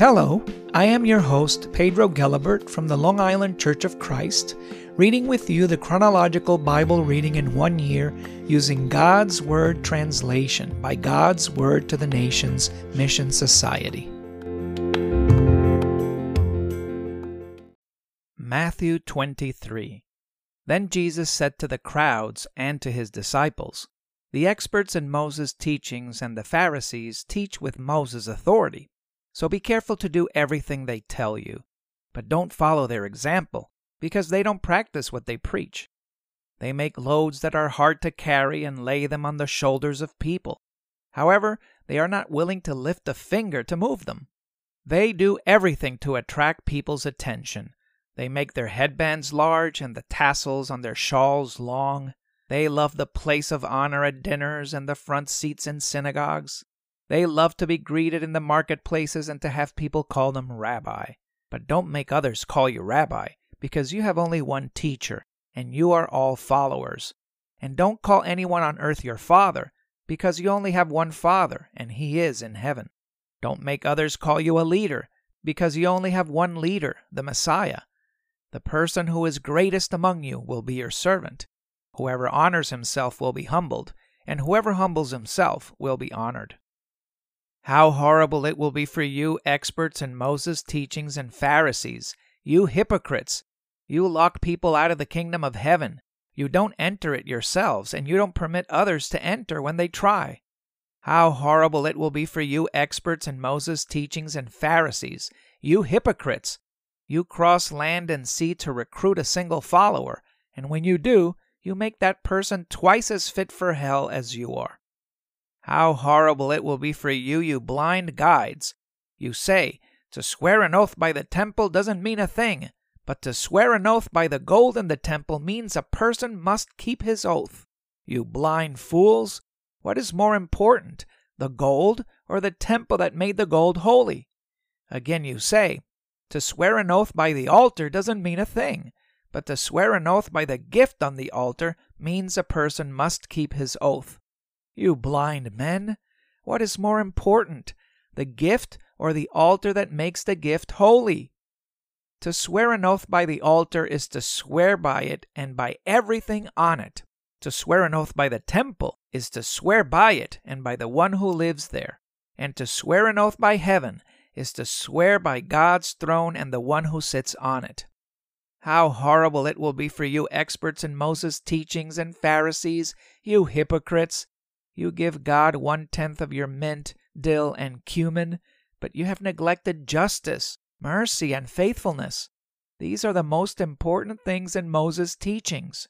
Hello, I am your host, Pedro Gelibert from the Long Island Church of Christ, reading with you the chronological Bible reading in one year using God's Word translation by God's Word to the Nations Mission Society. Matthew 23 Then Jesus said to the crowds and to his disciples, The experts in Moses' teachings and the Pharisees teach with Moses' authority so be careful to do everything they tell you. But don't follow their example, because they don't practice what they preach. They make loads that are hard to carry and lay them on the shoulders of people. However, they are not willing to lift a finger to move them. They do everything to attract people's attention. They make their headbands large and the tassels on their shawls long. They love the place of honor at dinners and the front seats in synagogues. They love to be greeted in the marketplaces and to have people call them rabbi. But don't make others call you rabbi, because you have only one teacher, and you are all followers. And don't call anyone on earth your father, because you only have one father, and he is in heaven. Don't make others call you a leader, because you only have one leader, the Messiah. The person who is greatest among you will be your servant. Whoever honors himself will be humbled, and whoever humbles himself will be honored. How horrible it will be for you, experts in Moses' teachings and Pharisees, you hypocrites! You lock people out of the kingdom of heaven. You don't enter it yourselves, and you don't permit others to enter when they try. How horrible it will be for you, experts in Moses' teachings and Pharisees, you hypocrites! You cross land and sea to recruit a single follower, and when you do, you make that person twice as fit for hell as you are. How horrible it will be for you, you blind guides! You say, to swear an oath by the temple doesn't mean a thing, but to swear an oath by the gold in the temple means a person must keep his oath. You blind fools! What is more important, the gold or the temple that made the gold holy? Again you say, to swear an oath by the altar doesn't mean a thing, but to swear an oath by the gift on the altar means a person must keep his oath. You blind men! What is more important, the gift or the altar that makes the gift holy? To swear an oath by the altar is to swear by it and by everything on it. To swear an oath by the temple is to swear by it and by the one who lives there. And to swear an oath by heaven is to swear by God's throne and the one who sits on it. How horrible it will be for you experts in Moses' teachings and Pharisees, you hypocrites! You give God one tenth of your mint, dill, and cumin, but you have neglected justice, mercy, and faithfulness. These are the most important things in Moses' teachings.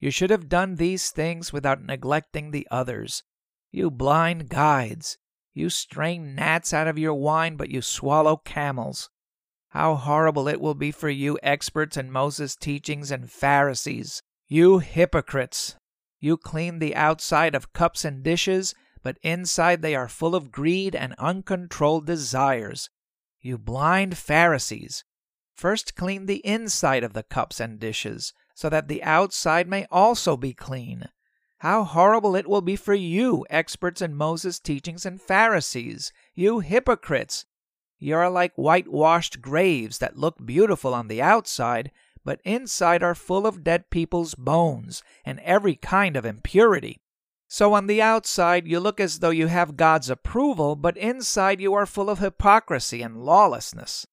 You should have done these things without neglecting the others. You blind guides! You strain gnats out of your wine, but you swallow camels. How horrible it will be for you, experts in Moses' teachings and Pharisees! You hypocrites! You clean the outside of cups and dishes, but inside they are full of greed and uncontrolled desires. You blind Pharisees! First clean the inside of the cups and dishes, so that the outside may also be clean. How horrible it will be for you, experts in Moses' teachings and Pharisees, you hypocrites! You are like whitewashed graves that look beautiful on the outside, but inside are full of dead people's bones and every kind of impurity. So on the outside you look as though you have God's approval, but inside you are full of hypocrisy and lawlessness.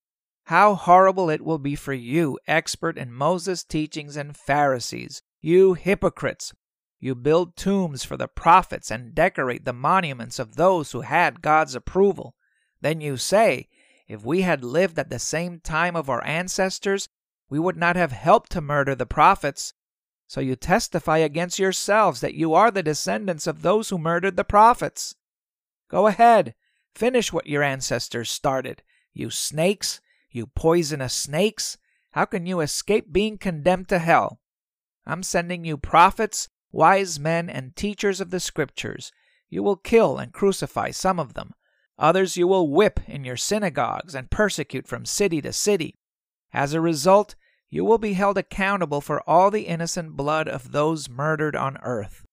How horrible it will be for you, expert in Moses' teachings and Pharisees, you hypocrites! You build tombs for the prophets and decorate the monuments of those who had God's approval. Then you say, If we had lived at the same time of our ancestors, we would not have helped to murder the prophets. So you testify against yourselves that you are the descendants of those who murdered the prophets. Go ahead, finish what your ancestors started. You snakes, you poisonous snakes, how can you escape being condemned to hell? I'm sending you prophets, wise men, and teachers of the scriptures. You will kill and crucify some of them. Others you will whip in your synagogues and persecute from city to city. As a result, you will be held accountable for all the innocent blood of those murdered on earth.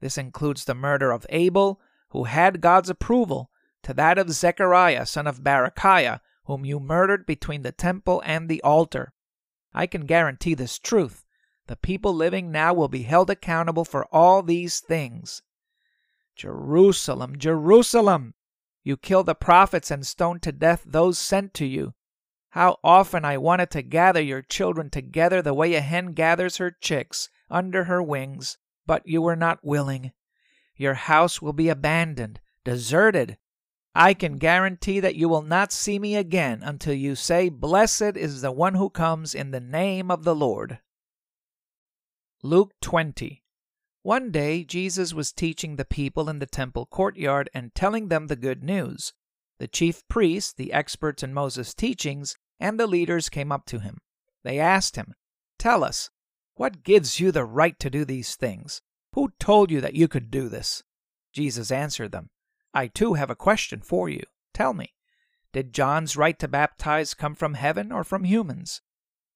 This includes the murder of Abel, who had God's approval, to that of Zechariah, son of Berechiah, whom you murdered between the temple and the altar. I can guarantee this truth. The people living now will be held accountable for all these things. Jerusalem, Jerusalem! You killed the prophets and stoned to death those sent to you. How often I wanted to gather your children together the way a hen gathers her chicks under her wings, but you were not willing. Your house will be abandoned, deserted. I can guarantee that you will not see me again until you say, Blessed is the one who comes in the name of the Lord. Luke 20. One day Jesus was teaching the people in the temple courtyard and telling them the good news. The chief priests, the experts in Moses' teachings, and the leaders came up to him. They asked him, Tell us, what gives you the right to do these things? Who told you that you could do this? Jesus answered them, I too have a question for you. Tell me, did John's right to baptize come from heaven or from humans?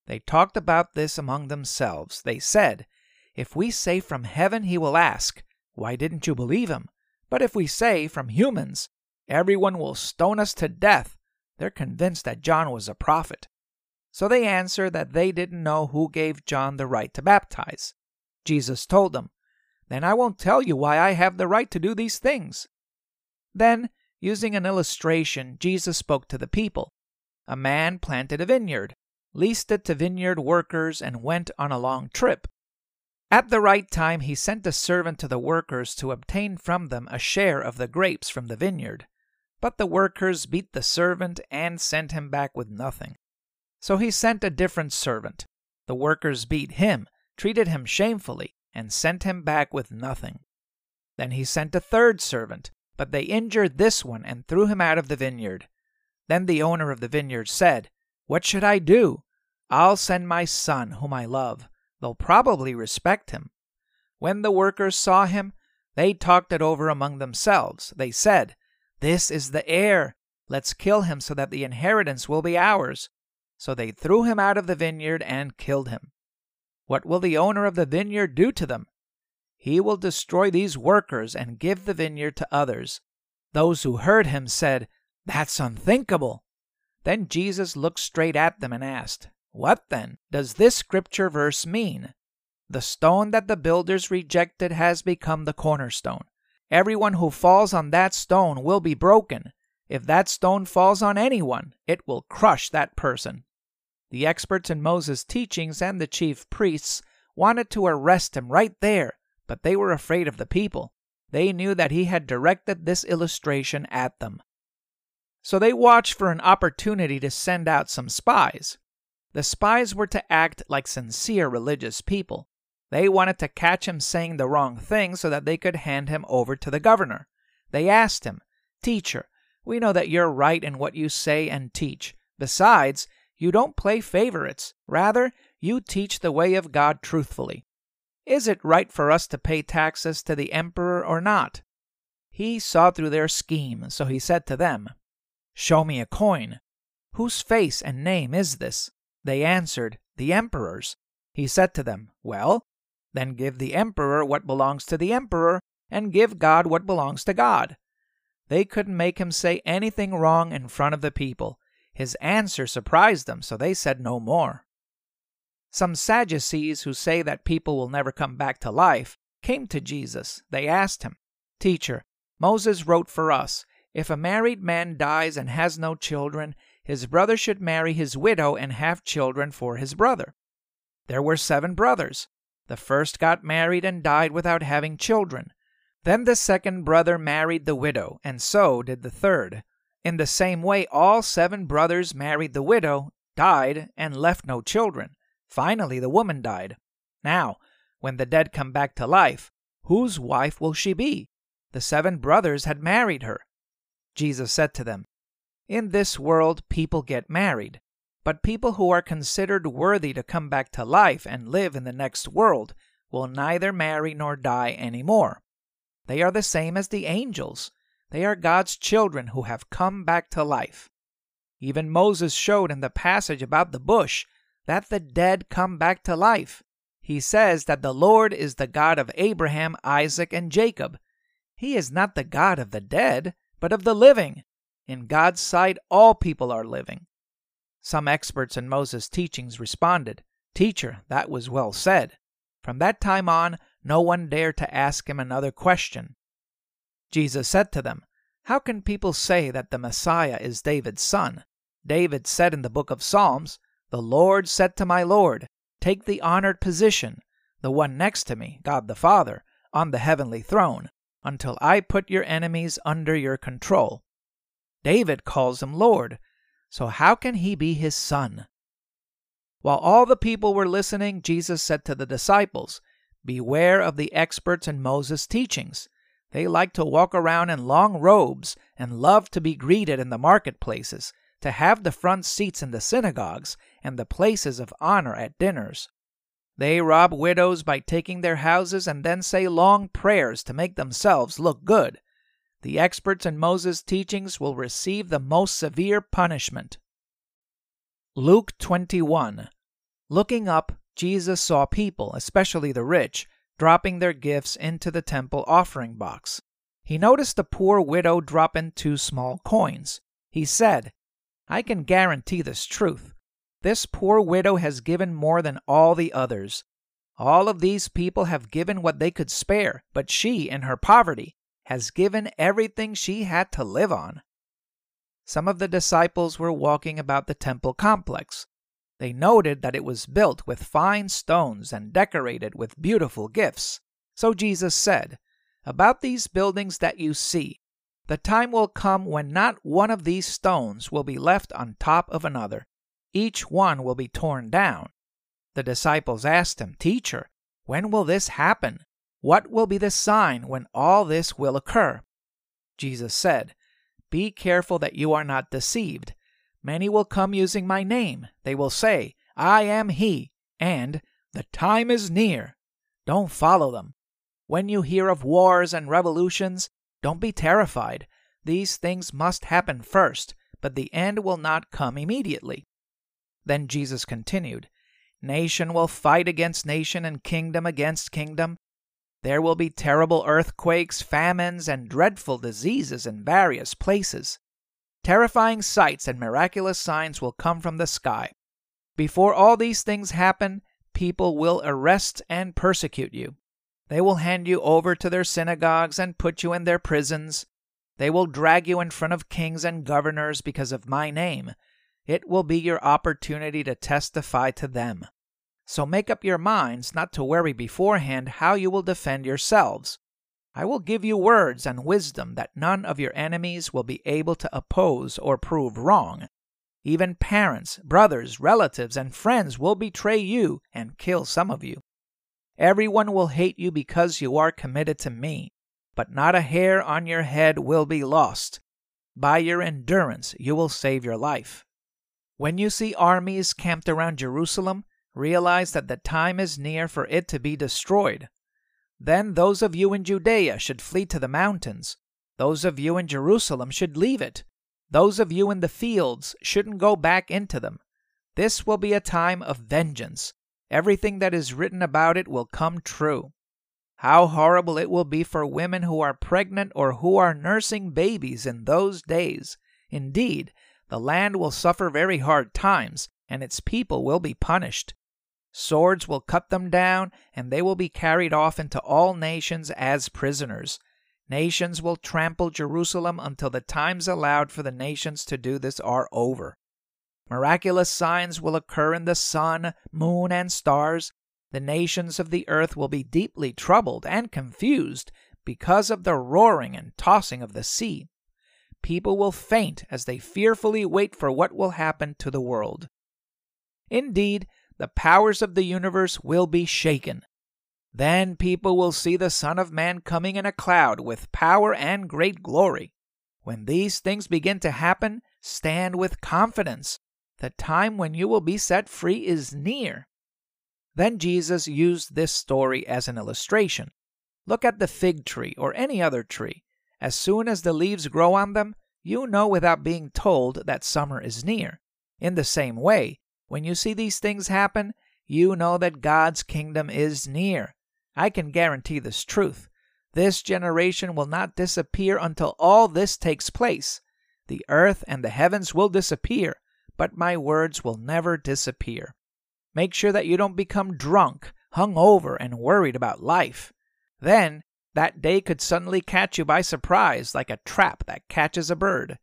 They talked about this among themselves. They said, If we say from heaven, he will ask, Why didn't you believe him? But if we say from humans, everyone will stone us to death. They're convinced that John was a prophet. So they answer that they didn't know who gave John the right to baptize. Jesus told them, Then I won't tell you why I have the right to do these things. Then, using an illustration, Jesus spoke to the people. A man planted a vineyard, leased it to vineyard workers, and went on a long trip. At the right time, he sent a servant to the workers to obtain from them a share of the grapes from the vineyard. But the workers beat the servant and sent him back with nothing. So he sent a different servant. The workers beat him, treated him shamefully, and sent him back with nothing. Then he sent a third servant, but they injured this one and threw him out of the vineyard. Then the owner of the vineyard said, What should I do? I'll send my son, whom I love. They'll probably respect him. When the workers saw him, they talked it over among themselves. They said, this is the heir. Let's kill him so that the inheritance will be ours. So they threw him out of the vineyard and killed him. What will the owner of the vineyard do to them? He will destroy these workers and give the vineyard to others. Those who heard him said, That's unthinkable. Then Jesus looked straight at them and asked, What then does this scripture verse mean? The stone that the builders rejected has become the cornerstone. Everyone who falls on that stone will be broken. If that stone falls on anyone, it will crush that person. The experts in Moses' teachings and the chief priests wanted to arrest him right there, but they were afraid of the people. They knew that he had directed this illustration at them. So they watched for an opportunity to send out some spies. The spies were to act like sincere religious people. They wanted to catch him saying the wrong thing so that they could hand him over to the governor. They asked him, Teacher, we know that you're right in what you say and teach. Besides, you don't play favorites. Rather, you teach the way of God truthfully. Is it right for us to pay taxes to the emperor or not? He saw through their scheme, so he said to them, Show me a coin. Whose face and name is this? They answered, The emperor's. He said to them, Well, then give the emperor what belongs to the emperor, and give God what belongs to God. They couldn't make him say anything wrong in front of the people. His answer surprised them, so they said no more. Some Sadducees who say that people will never come back to life came to Jesus. They asked him, Teacher, Moses wrote for us, if a married man dies and has no children, his brother should marry his widow and have children for his brother. There were seven brothers. The first got married and died without having children. Then the second brother married the widow, and so did the third. In the same way, all seven brothers married the widow, died, and left no children. Finally, the woman died. Now, when the dead come back to life, whose wife will she be? The seven brothers had married her. Jesus said to them, In this world people get married, but people who are considered worthy to come back to life and live in the next world will neither marry nor die any more. They are the same as the angels. They are God's children who have come back to life. Even Moses showed in the passage about the bush that the dead come back to life. He says that the Lord is the God of Abraham, Isaac, and Jacob. He is not the God of the dead, but of the living. In God's sight, all people are living. Some experts in Moses' teachings responded, Teacher, that was well said. From that time on, no one dared to ask him another question. Jesus said to them, How can people say that the Messiah is David's son? David said in the book of Psalms, The Lord said to my Lord, Take the honored position, the one next to me, God the Father, on the heavenly throne, until I put your enemies under your control. David calls him Lord, so how can he be his son? While all the people were listening, Jesus said to the disciples, Beware of the experts in Moses' teachings. They like to walk around in long robes and love to be greeted in the marketplaces, to have the front seats in the synagogues and the places of honor at dinners. They rob widows by taking their houses and then say long prayers to make themselves look good. The experts in Moses' teachings will receive the most severe punishment. Luke 21 Looking up, Jesus saw people, especially the rich, dropping their gifts into the temple offering box. He noticed the poor widow drop in two small coins. He said, I can guarantee this truth. This poor widow has given more than all the others. All of these people have given what they could spare, but she, in her poverty, has given everything she had to live on. Some of the disciples were walking about the temple complex. They noted that it was built with fine stones and decorated with beautiful gifts. So Jesus said, About these buildings that you see, the time will come when not one of these stones will be left on top of another. Each one will be torn down. The disciples asked him, Teacher, when will this happen? What will be the sign when all this will occur? Jesus said, Be careful that you are not deceived. Many will come using my name. They will say, I am he, and the time is near. Don't follow them. When you hear of wars and revolutions, don't be terrified. These things must happen first, but the end will not come immediately. Then Jesus continued, Nation will fight against nation and kingdom against kingdom. There will be terrible earthquakes, famines, and dreadful diseases in various places. Terrifying sights and miraculous signs will come from the sky. Before all these things happen, people will arrest and persecute you. They will hand you over to their synagogues and put you in their prisons. They will drag you in front of kings and governors because of my name. It will be your opportunity to testify to them. So make up your minds not to worry beforehand how you will defend yourselves. I will give you words and wisdom that none of your enemies will be able to oppose or prove wrong. Even parents, brothers, relatives, and friends will betray you and kill some of you. Everyone will hate you because you are committed to me, but not a hair on your head will be lost. By your endurance, you will save your life. When you see armies camped around Jerusalem, realize that the time is near for it to be destroyed. Then those of you in Judea should flee to the mountains. Those of you in Jerusalem should leave it. Those of you in the fields shouldn't go back into them. This will be a time of vengeance. Everything that is written about it will come true. How horrible it will be for women who are pregnant or who are nursing babies in those days. Indeed, the land will suffer very hard times, and its people will be punished. Swords will cut them down, and they will be carried off into all nations as prisoners. Nations will trample Jerusalem until the times allowed for the nations to do this are over. Miraculous signs will occur in the sun, moon, and stars. The nations of the earth will be deeply troubled and confused because of the roaring and tossing of the sea. People will faint as they fearfully wait for what will happen to the world. Indeed, the powers of the universe will be shaken. Then people will see the Son of Man coming in a cloud with power and great glory. When these things begin to happen, stand with confidence. The time when you will be set free is near. Then Jesus used this story as an illustration. Look at the fig tree or any other tree. As soon as the leaves grow on them, you know without being told that summer is near. In the same way, when you see these things happen, you know that God's kingdom is near. I can guarantee this truth. This generation will not disappear until all this takes place. The earth and the heavens will disappear, but my words will never disappear. Make sure that you don't become drunk, hung over, and worried about life. Then, that day could suddenly catch you by surprise like a trap that catches a bird.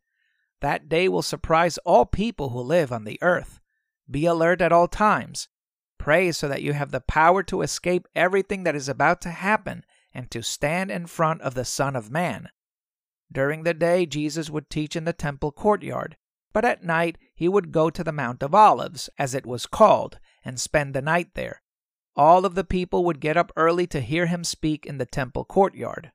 That day will surprise all people who live on the earth. Be alert at all times. Pray so that you have the power to escape everything that is about to happen and to stand in front of the Son of Man. During the day, Jesus would teach in the temple courtyard, but at night he would go to the Mount of Olives, as it was called, and spend the night there. All of the people would get up early to hear him speak in the temple courtyard.